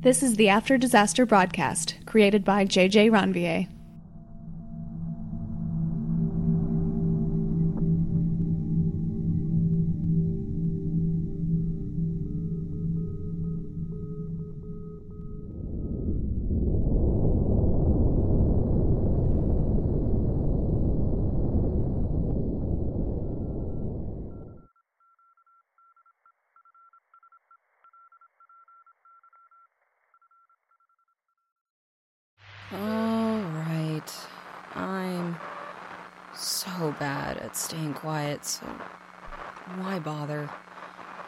This is the After Disaster broadcast, created by JJ Ranvier. So bad at staying quiet, so why bother?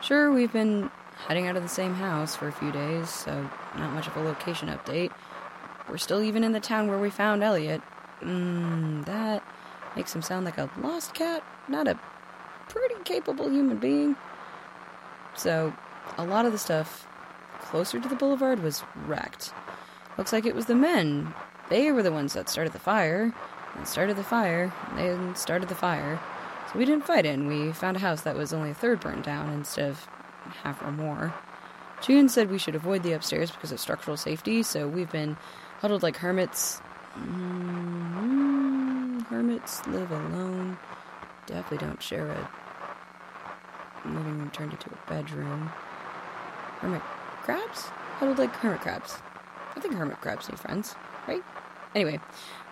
Sure, we've been heading out of the same house for a few days, so not much of a location update. We're still even in the town where we found Elliot. Mmm, that makes him sound like a lost cat, not a pretty capable human being. So, a lot of the stuff closer to the boulevard was wrecked. Looks like it was the men. They were the ones that started the fire. And started the fire. They started the fire. So we didn't fight it, and we found a house that was only a third burned down instead of half or more. June said we should avoid the upstairs because of structural safety, so we've been huddled like hermits. mm Hermits live alone. Definitely don't share a living room turned into a bedroom. Hermit crabs? Huddled like hermit crabs. I think hermit crabs need friends, right? Anyway,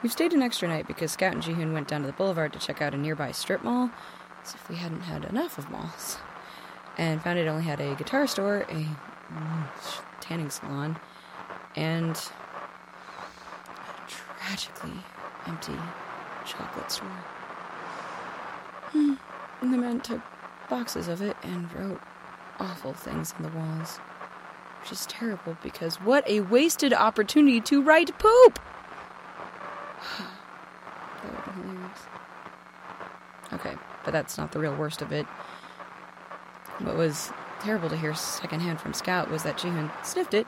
we've stayed an extra night because Scout and Jihoon went down to the boulevard to check out a nearby strip mall, as if we hadn't had enough of malls, and found it only had a guitar store, a tanning salon, and a tragically empty chocolate store. Hmm. And the men took boxes of it and wrote awful things on the walls which is terrible because what a wasted opportunity to write poop! that would be hilarious. Okay, but that's not the real worst of it. What was terrible to hear secondhand from Scout was that Jihoon sniffed it.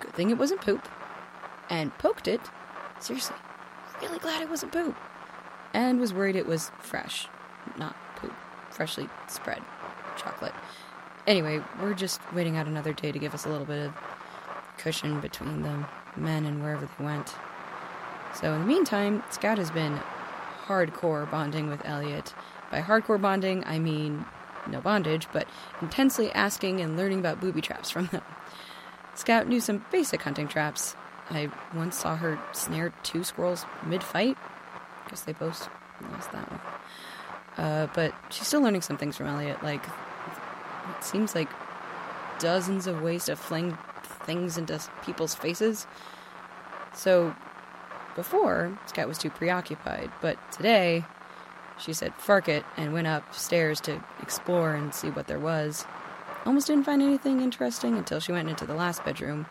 Good thing it wasn't poop. And poked it. Seriously, really glad it wasn't poop. And was worried it was fresh, not poop. Freshly spread chocolate. Anyway, we're just waiting out another day to give us a little bit of cushion between the men and wherever they went. So in the meantime, Scout has been hardcore bonding with Elliot. By hardcore bonding, I mean no bondage, but intensely asking and learning about booby traps from them. Scout knew some basic hunting traps. I once saw her snare two squirrels mid fight. Guess they both lost that one. Uh, but she's still learning some things from Elliot, like it seems like dozens of ways to fling things into people's faces. So, before, Scout was too preoccupied, but today, she said, Fark it, and went upstairs to explore and see what there was. Almost didn't find anything interesting until she went into the last bedroom,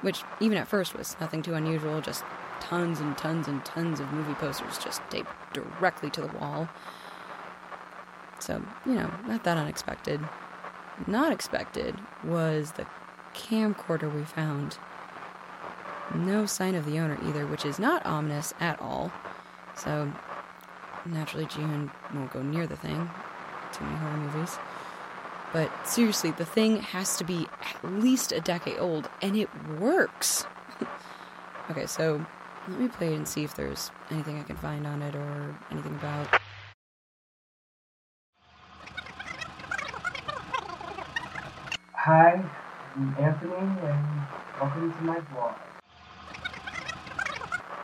which, even at first, was nothing too unusual, just tons and tons and tons of movie posters just taped directly to the wall. So, you know, not that unexpected not expected was the camcorder we found. No sign of the owner either, which is not ominous at all. So, naturally, Jihoon won't go near the thing. Too many horror movies. But seriously, the thing has to be at least a decade old, and it works. okay, so let me play it and see if there's anything I can find on it or anything about. Hi, I'm Anthony, and welcome to my vlog.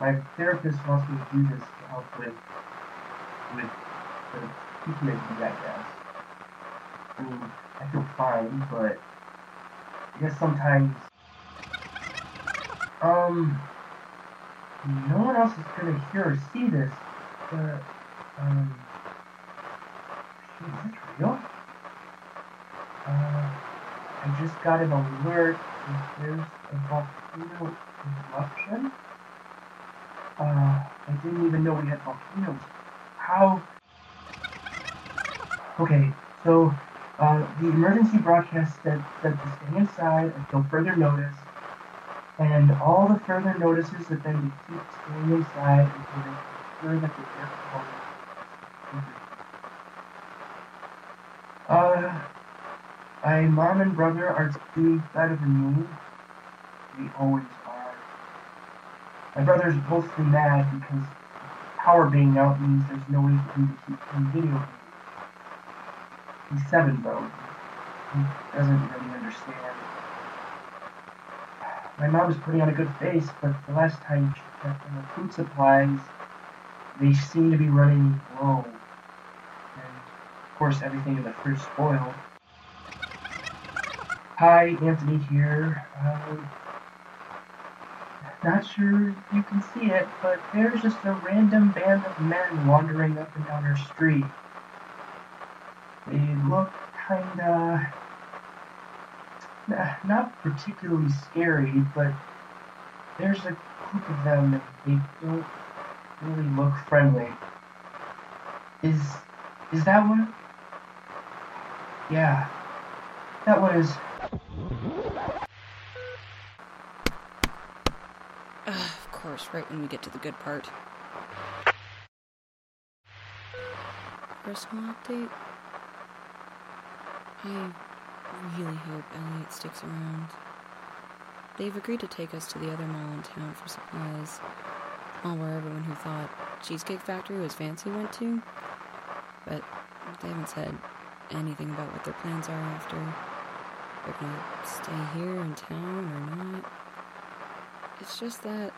My therapist wants me to do this to help with with the PTSD, I guess. I mean, I feel fine, but I guess sometimes, um, no one else is gonna hear or see this, but, um, is this real? Uh, I just got an alert that there's a volcano eruption. Uh, I didn't even know we had volcanoes. How? Okay, so uh, the emergency broadcast said, said to stay inside until further notice. And all the further notices have been to keep staying inside until they ensure that the air quality is Uh, my mom and brother are doing better than me. They always are. My brother's mostly mad because power being out means there's no way for him to keep playing video games. He's seven though. He doesn't really understand. My mom is putting on a good face, but the last time she checked on her food supplies, they seem to be running low. And of course, everything in the fridge spoiled. Hi, Anthony here. Uh, not sure you can see it, but there's just a random band of men wandering up and down our street. They look kinda not particularly scary, but there's a group of them and they don't really look friendly. Is is that one? Yeah. That one is Ugh, of course, right when we get to the good part. Personal update? I really hope Elliot sticks around. They've agreed to take us to the other mall in town for supplies. All where everyone who thought Cheesecake Factory was fancy went to. But they haven't said anything about what their plans are after. They're gonna stay here in town or not. It's just that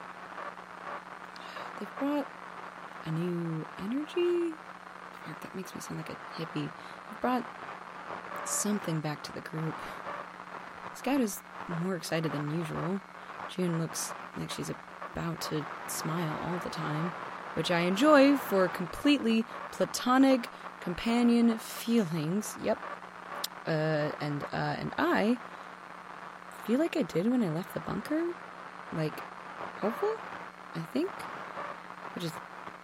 they've brought a new energy. That makes me sound like a hippie. They've brought something back to the group. Scout is more excited than usual. June looks like she's about to smile all the time, which I enjoy for completely platonic companion feelings. Yep. Uh, and uh, and I feel like I did when I left the bunker, like hopeful. I think, which is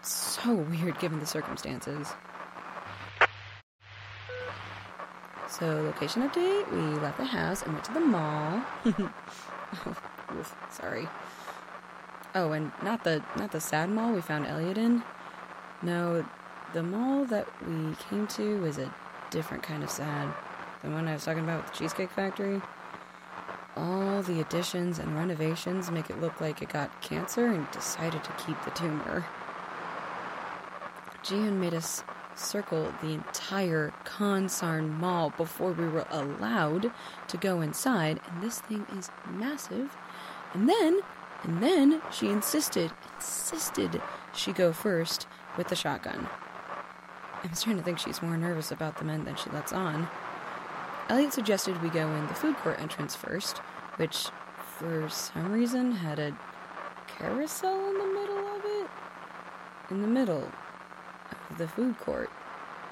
so weird given the circumstances. So, location update we left the house and went to the mall. oh, sorry. Oh, and not the not the sad mall we found Elliot in. No, the mall that we came to was a different kind of sad. Than the one I was talking about with the Cheesecake Factory. All the additions and renovations make it look like it got cancer and decided to keep the tumor. Jian made us circle the entire Consarn Mall before we were allowed to go inside, and this thing is massive. And then, and then she insisted, insisted she go first with the shotgun. I'm starting to think she's more nervous about the men than she lets on. Elliot suggested we go in the food court entrance first, which, for some reason, had a carousel in the middle of it. In the middle of the food court.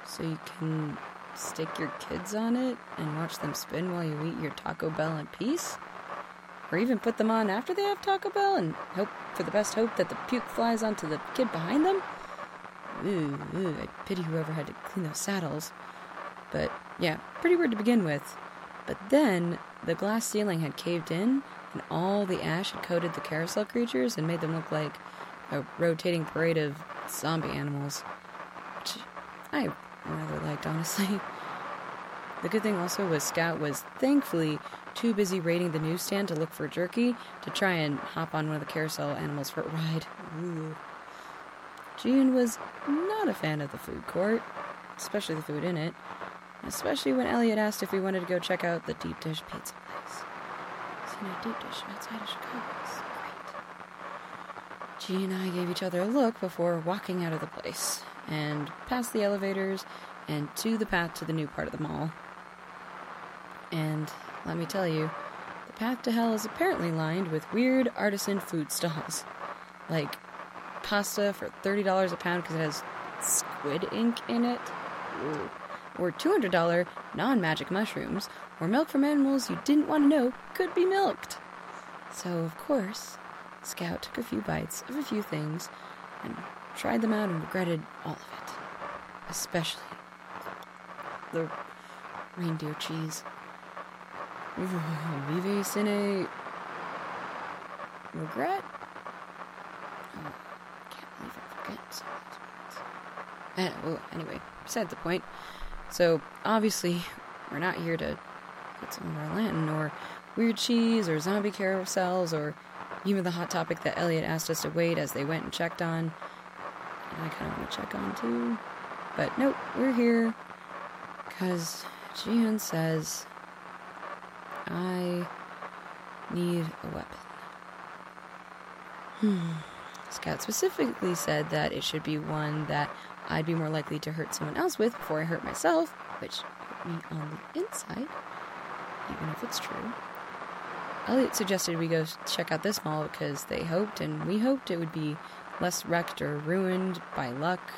So you can stick your kids on it and watch them spin while you eat your Taco Bell in peace? Or even put them on after they have Taco Bell and hope for the best hope that the puke flies onto the kid behind them? Ooh, ooh, I pity whoever had to clean those saddles. But yeah, pretty weird to begin with. But then the glass ceiling had caved in, and all the ash had coated the carousel creatures and made them look like a rotating parade of zombie animals. Which I rather liked, honestly. The good thing also was Scout was thankfully too busy raiding the newsstand to look for jerky to try and hop on one of the carousel animals for a ride. Ooh. June was not a fan of the food court, especially the food in it, especially when Elliot asked if we wanted to go check out the deep dish pizza place. See no deep dish outside of Chicago. Great. G and I gave each other a look before walking out of the place and past the elevators and to the path to the new part of the mall. And let me tell you, the path to hell is apparently lined with weird artisan food stalls. Like pasta for $30 a pound because it has squid ink in it. Ooh. Or $200 non magic mushrooms, or milk from animals you didn't want to know could be milked. So, of course, Scout took a few bites of a few things and tried them out and regretted all of it. Especially the reindeer cheese. Vive Cine. regret. Oh, can't believe I forget some well, anyway, beside the point. So, obviously, we're not here to get some our Lantern or weird cheese or zombie carousels or even the hot topic that Elliot asked us to wait as they went and checked on. And I kind of want to check on too. But nope, we're here because Jihyun says I need a weapon. Hmm. Scout specifically said that it should be one that I'd be more likely to hurt someone else with before I hurt myself, which hurt me on the inside, even if it's true. Elliot suggested we go check out this mall because they hoped, and we hoped it would be less wrecked or ruined by luck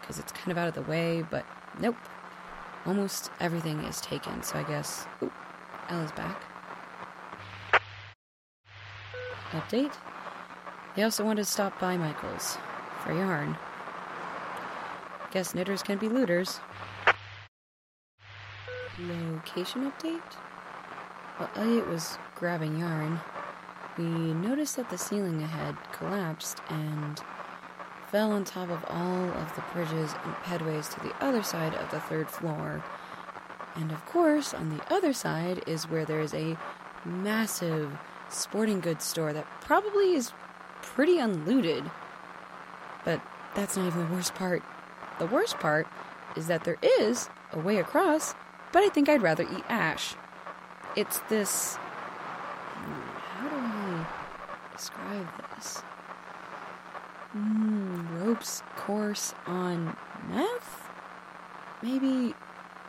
because it's kind of out of the way, but nope. Almost everything is taken, so I guess. Ooh, Ella's back. Update. They also wanted to stop by Michael's for yarn. Guess knitters can be looters. Location update? While Elliot was grabbing yarn, we noticed that the ceiling ahead collapsed and fell on top of all of the bridges and pedways to the other side of the third floor. And of course, on the other side is where there is a massive sporting goods store that probably is pretty unlooted. But that's not even the worst part. The worst part is that there is a way across, but I think I'd rather eat ash. It's this. How do I describe this? Mm, ropes course on meth? Maybe.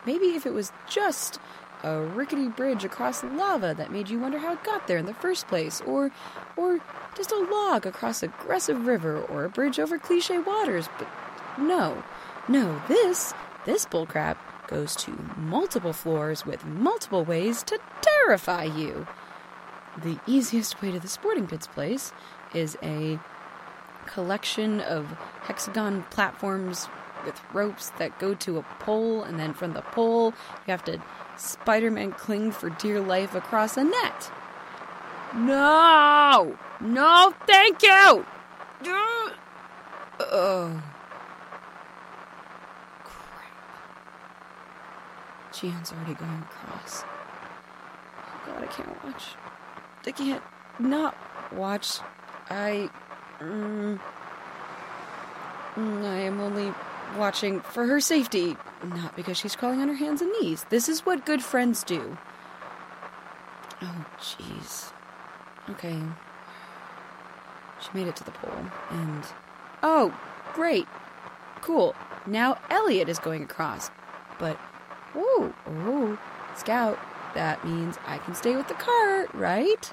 Maybe if it was just a rickety bridge across lava that made you wonder how it got there in the first place, or, or just a log across aggressive river, or a bridge over cliche waters. But no, no, this, this bullcrap goes to multiple floors with multiple ways to terrify you. The easiest way to the sporting goods place is a collection of hexagon platforms with ropes that go to a pole, and then from the pole, you have to Spider Man cling for dear life across a net. No! No, thank you! Oh. Jihyun's already going across. Oh god, I can't watch. I can't not watch. I. Mm, I am only watching for her safety, not because she's crawling on her hands and knees. This is what good friends do. Oh, jeez. Okay. She made it to the pole, and. Oh, great. Cool. Now Elliot is going across. But. Ooh, ooh. Scout, that means I can stay with the cart, right?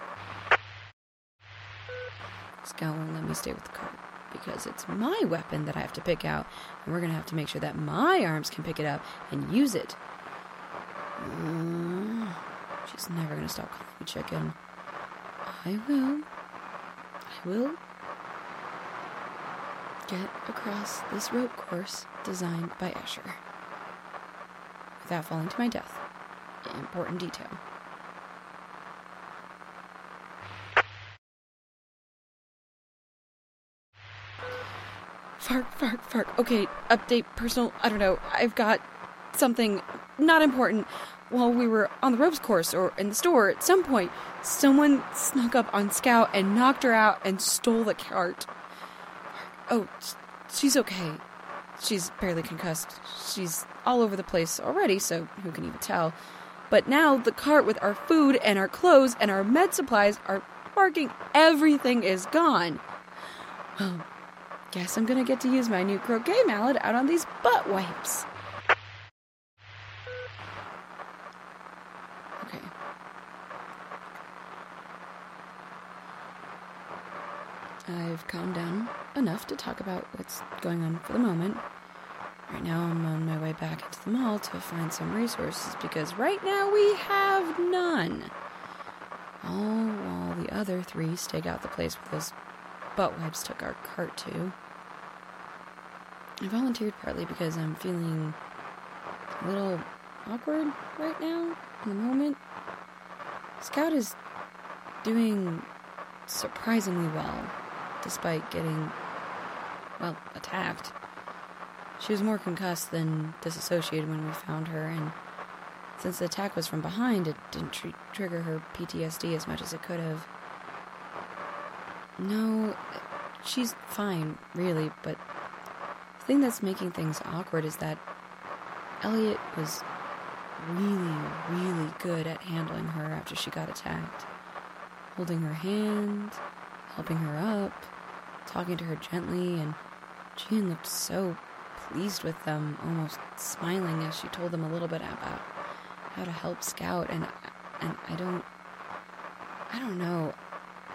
Scout won't let me stay with the cart because it's my weapon that I have to pick out, and we're gonna have to make sure that my arms can pick it up and use it. Uh, she's never gonna stop calling me chicken. I will. I will get across this rope course designed by Escher without falling to my death. Important detail. Fark, fark, fark. Okay, update personal. I don't know. I've got something not important. While we were on the ropes course or in the store, at some point, someone snuck up on Scout and knocked her out and stole the cart. Oh, she's okay. She's barely concussed. She's all over the place already, so who can even tell? But now the cart with our food and our clothes and our med supplies are parking. Everything is gone. Well, guess I'm gonna get to use my new croquet mallet out on these butt wipes. Okay. I've calmed down enough to talk about what's going on for the moment. Right now, I'm on my way back into the mall to find some resources because right now we have none. All while the other three stake out the place where those butt wipes took our cart to. I volunteered partly because I'm feeling a little awkward right now in the moment. Scout is doing surprisingly well, despite getting, well, attacked. She was more concussed than disassociated when we found her, and since the attack was from behind, it didn't tr- trigger her PTSD as much as it could have. No, she's fine, really, but the thing that's making things awkward is that Elliot was really, really good at handling her after she got attacked. Holding her hand, helping her up, talking to her gently, and Jean looked so pleased with them, almost smiling as she told them a little bit about how to help Scout and and I don't I don't know.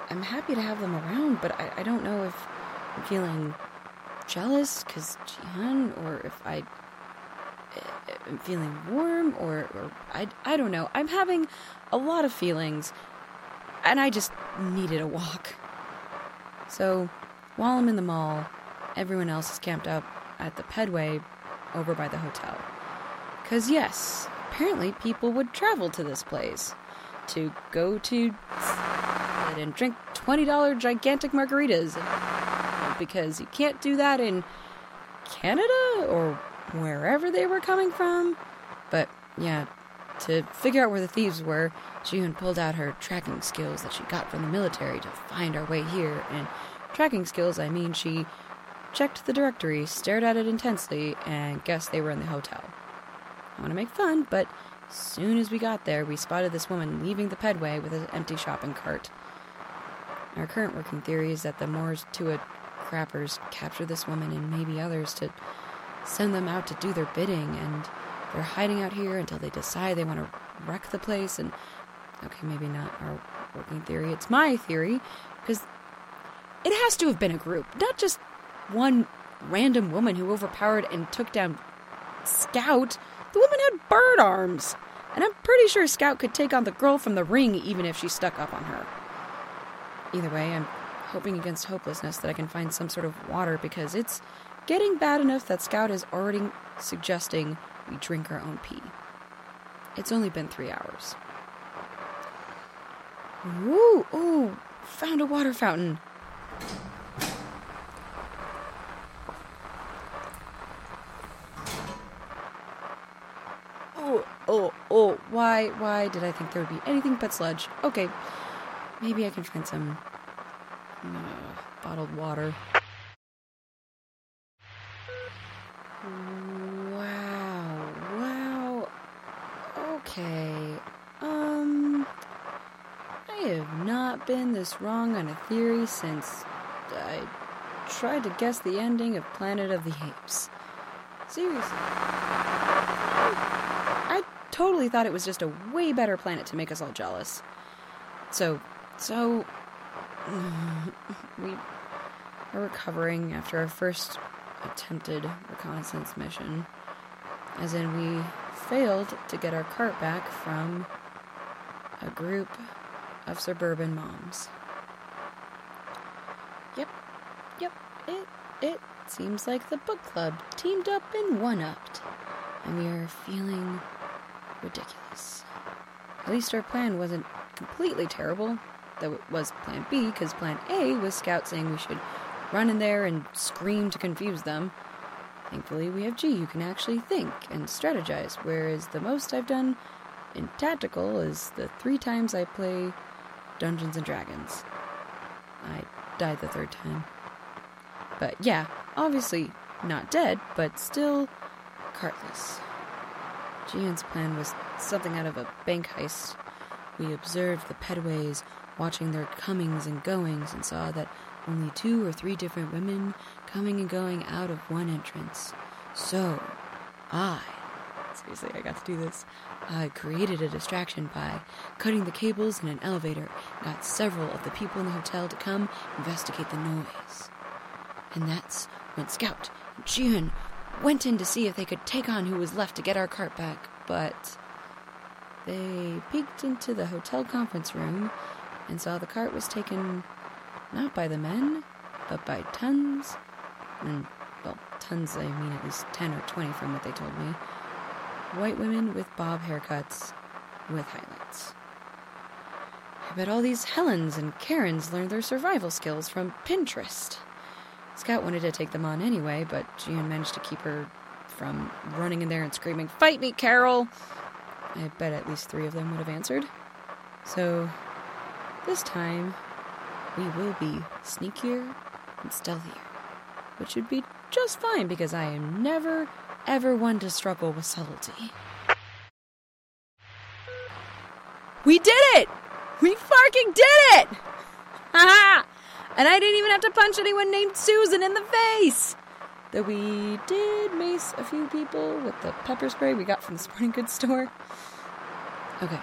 I'm happy to have them around, but I, I don't know if I'm feeling jealous because Jihan or if I eh, am feeling warm or, or I, I don't know. I'm having a lot of feelings and I just needed a walk. So while I'm in the mall, everyone else is camped up at the Pedway over by the hotel. Because, yes, apparently people would travel to this place to go to and drink $20 gigantic margaritas because you can't do that in Canada or wherever they were coming from. But yeah, to figure out where the thieves were, Jihun pulled out her tracking skills that she got from the military to find our way here. And tracking skills, I mean, she checked the directory, stared at it intensely, and guessed they were in the hotel. I want to make fun, but soon as we got there, we spotted this woman leaving the pedway with an empty shopping cart. Our current working theory is that the Moors Tuat crappers capture this woman and maybe others to send them out to do their bidding, and they're hiding out here until they decide they want to wreck the place. And okay, maybe not our working theory, it's my theory, because it has to have been a group, not just one random woman who overpowered and took down Scout. The woman had bird arms, and I'm pretty sure Scout could take on the girl from the ring even if she stuck up on her. Either way, I'm hoping against hopelessness that I can find some sort of water because it's getting bad enough that Scout is already suggesting we drink our own pee. It's only been three hours. Ooh, ooh, found a water fountain. Oh, oh, oh, why, why did I think there would be anything but sludge? Okay, maybe I can find some uh, bottled water. Wow, wow. Okay, um, I have not been this wrong on a theory since I tried to guess the ending of Planet of the Apes. Seriously. I totally thought it was just a way better planet to make us all jealous. So, so. we are recovering after our first attempted reconnaissance mission. As in, we failed to get our cart back from a group of suburban moms. Yep, yep, it, it seems like the book club teamed up and one upped, and we are feeling ridiculous. At least our plan wasn't completely terrible. Though it was plan B, because plan A was Scout saying we should run in there and scream to confuse them. Thankfully, we have G who can actually think and strategize, whereas the most I've done in tactical is the three times I play Dungeons and Dragons. I died the third time. But yeah, obviously not dead, but still cartless. Jian's plan was something out of a bank heist. We observed the pedways, watching their comings and goings, and saw that only two or three different women coming and going out of one entrance. So, I, seriously, I got to do this. I created a distraction by cutting the cables in an elevator, got several of the people in the hotel to come investigate the noise. And that's when Scout and Jian went in to see if they could take on who was left to get our cart back, but they peeked into the hotel conference room and saw the cart was taken not by the men, but by tons, and, well, tons, I mean at least 10 or 20 from what they told me, white women with bob haircuts with highlights. I bet all these Helens and Karens learned their survival skills from Pinterest. Scout wanted to take them on anyway, but Jian managed to keep her from running in there and screaming, Fight me, Carol! I bet at least three of them would have answered. So, this time, we will be sneakier and stealthier, which should be just fine because I am never, ever one to struggle with subtlety. We did it! We fucking did it! Haha! And I didn't even have to punch anyone named Susan in the face! Though we did mace a few people with the pepper spray we got from the sporting goods store. Okay,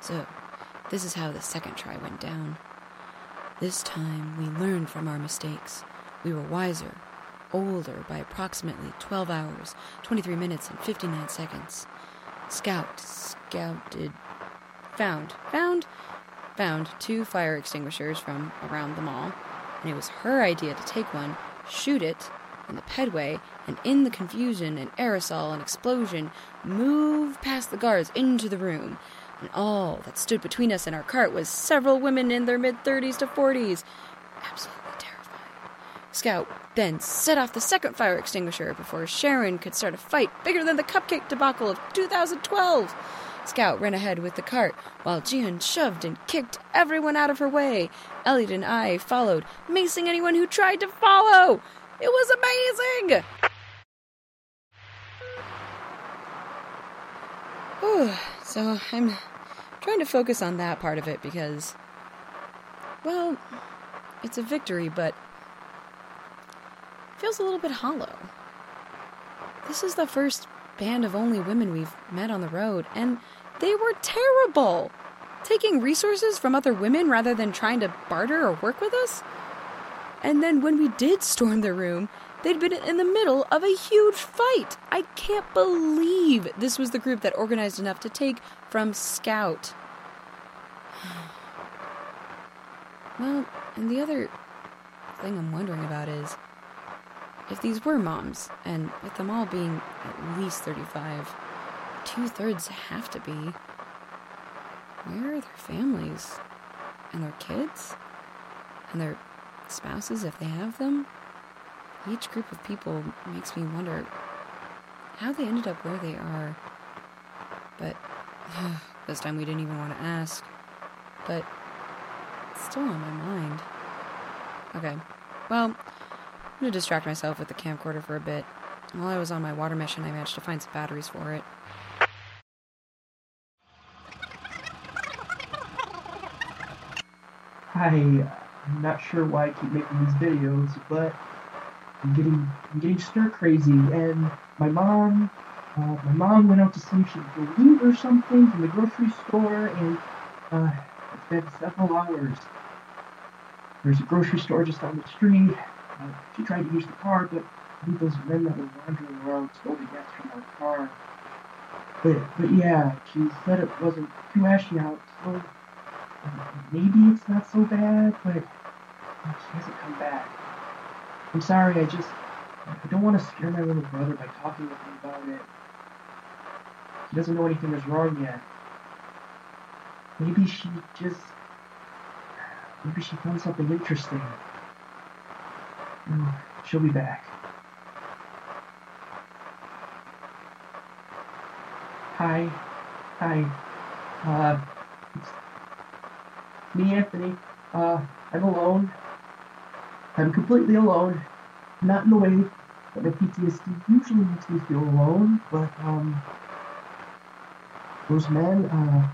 so this is how the second try went down. This time we learned from our mistakes. We were wiser, older by approximately 12 hours, 23 minutes, and 59 seconds. Scout, scouted, found, found, found two fire extinguishers from around the mall, and it was her idea to take one, shoot it in the pedway, and in the confusion and aerosol and explosion, move past the guards into the room. And all that stood between us and our cart was several women in their mid 30s to 40s. Absolutely terrifying. Scout then set off the second fire extinguisher before Sharon could start a fight bigger than the cupcake debacle of 2012. Scout ran ahead with the cart, while Jian shoved and kicked everyone out of her way. Elliot and I followed, macing anyone who tried to follow. It was amazing! Whew, so I'm trying to focus on that part of it because, well, it's a victory, but feels a little bit hollow. This is the first band of only women we've met on the road, and they were terrible. Taking resources from other women rather than trying to barter or work with us? And then when we did storm the room, they'd been in the middle of a huge fight. I can't believe this was the group that organized enough to take from Scout. Well, and the other thing I'm wondering about is if these were moms, and with them all being at least 35, two thirds have to be. Where are their families? And their kids? And their spouses, if they have them? Each group of people makes me wonder how they ended up where they are. But this time we didn't even want to ask. But it's still on my mind. Okay, well, I'm gonna distract myself with the camcorder for a bit. While I was on my water mission, I managed to find some batteries for it. Hi, I'm not sure why I keep making these videos, but I'm getting I'm getting stir crazy, and my mom, uh, my mom went out to see if she could eat or something from the grocery store, and uh, it's been several hours. There's a grocery store just down the street. Uh, she tried to use the car, but I think those men that were wandering around stole the gas from our car. But but yeah, she said it wasn't too ashy out, so maybe it's not so bad, but she hasn't come back. I'm sorry, I just I don't want to scare my little brother by talking with him about it. He doesn't know anything is wrong yet. Maybe she just maybe she found something interesting. Oh, she'll be back. Hi. Hi. Uh, me, Anthony. Uh, I'm alone. I'm completely alone. Not in the way that my PTSD usually makes me feel alone, but, um, those men, uh,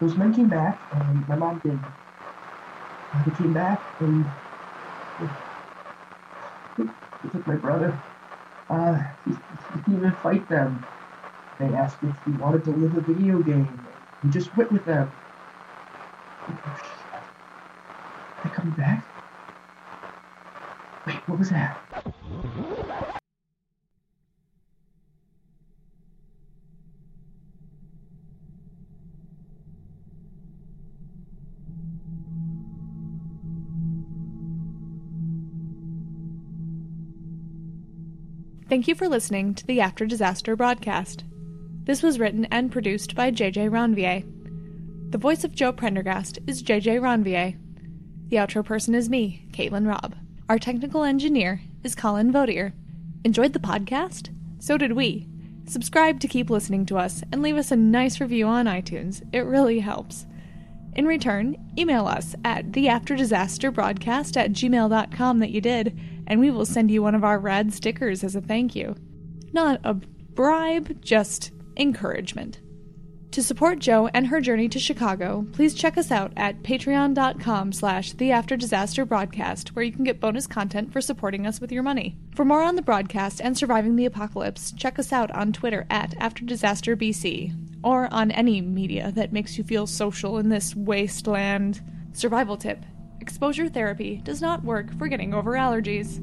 those men came back, and my mom did. They came back, and they, they took my brother. Uh, he, he didn't even fight them. They asked if he wanted to live a video game. He just went with them. They coming back? Wait, what was that? Thank you for listening to the After Disaster broadcast. This was written and produced by JJ Ranvier. The voice of Jo Prendergast is JJ Ranvier. The outro person is me, Caitlin Robb. Our technical engineer is Colin Votier. Enjoyed the podcast? So did we. Subscribe to keep listening to us and leave us a nice review on iTunes. It really helps. In return, email us at theafterdisasterbroadcast at gmail.com that you did, and we will send you one of our rad stickers as a thank you. Not a bribe, just encouragement. To support Jo and her journey to Chicago, please check us out at patreon.com slash the After Disaster Broadcast, where you can get bonus content for supporting us with your money. For more on the broadcast and surviving the apocalypse, check us out on Twitter at After Disaster BC, or on any media that makes you feel social in this wasteland. Survival tip. Exposure therapy does not work for getting over allergies.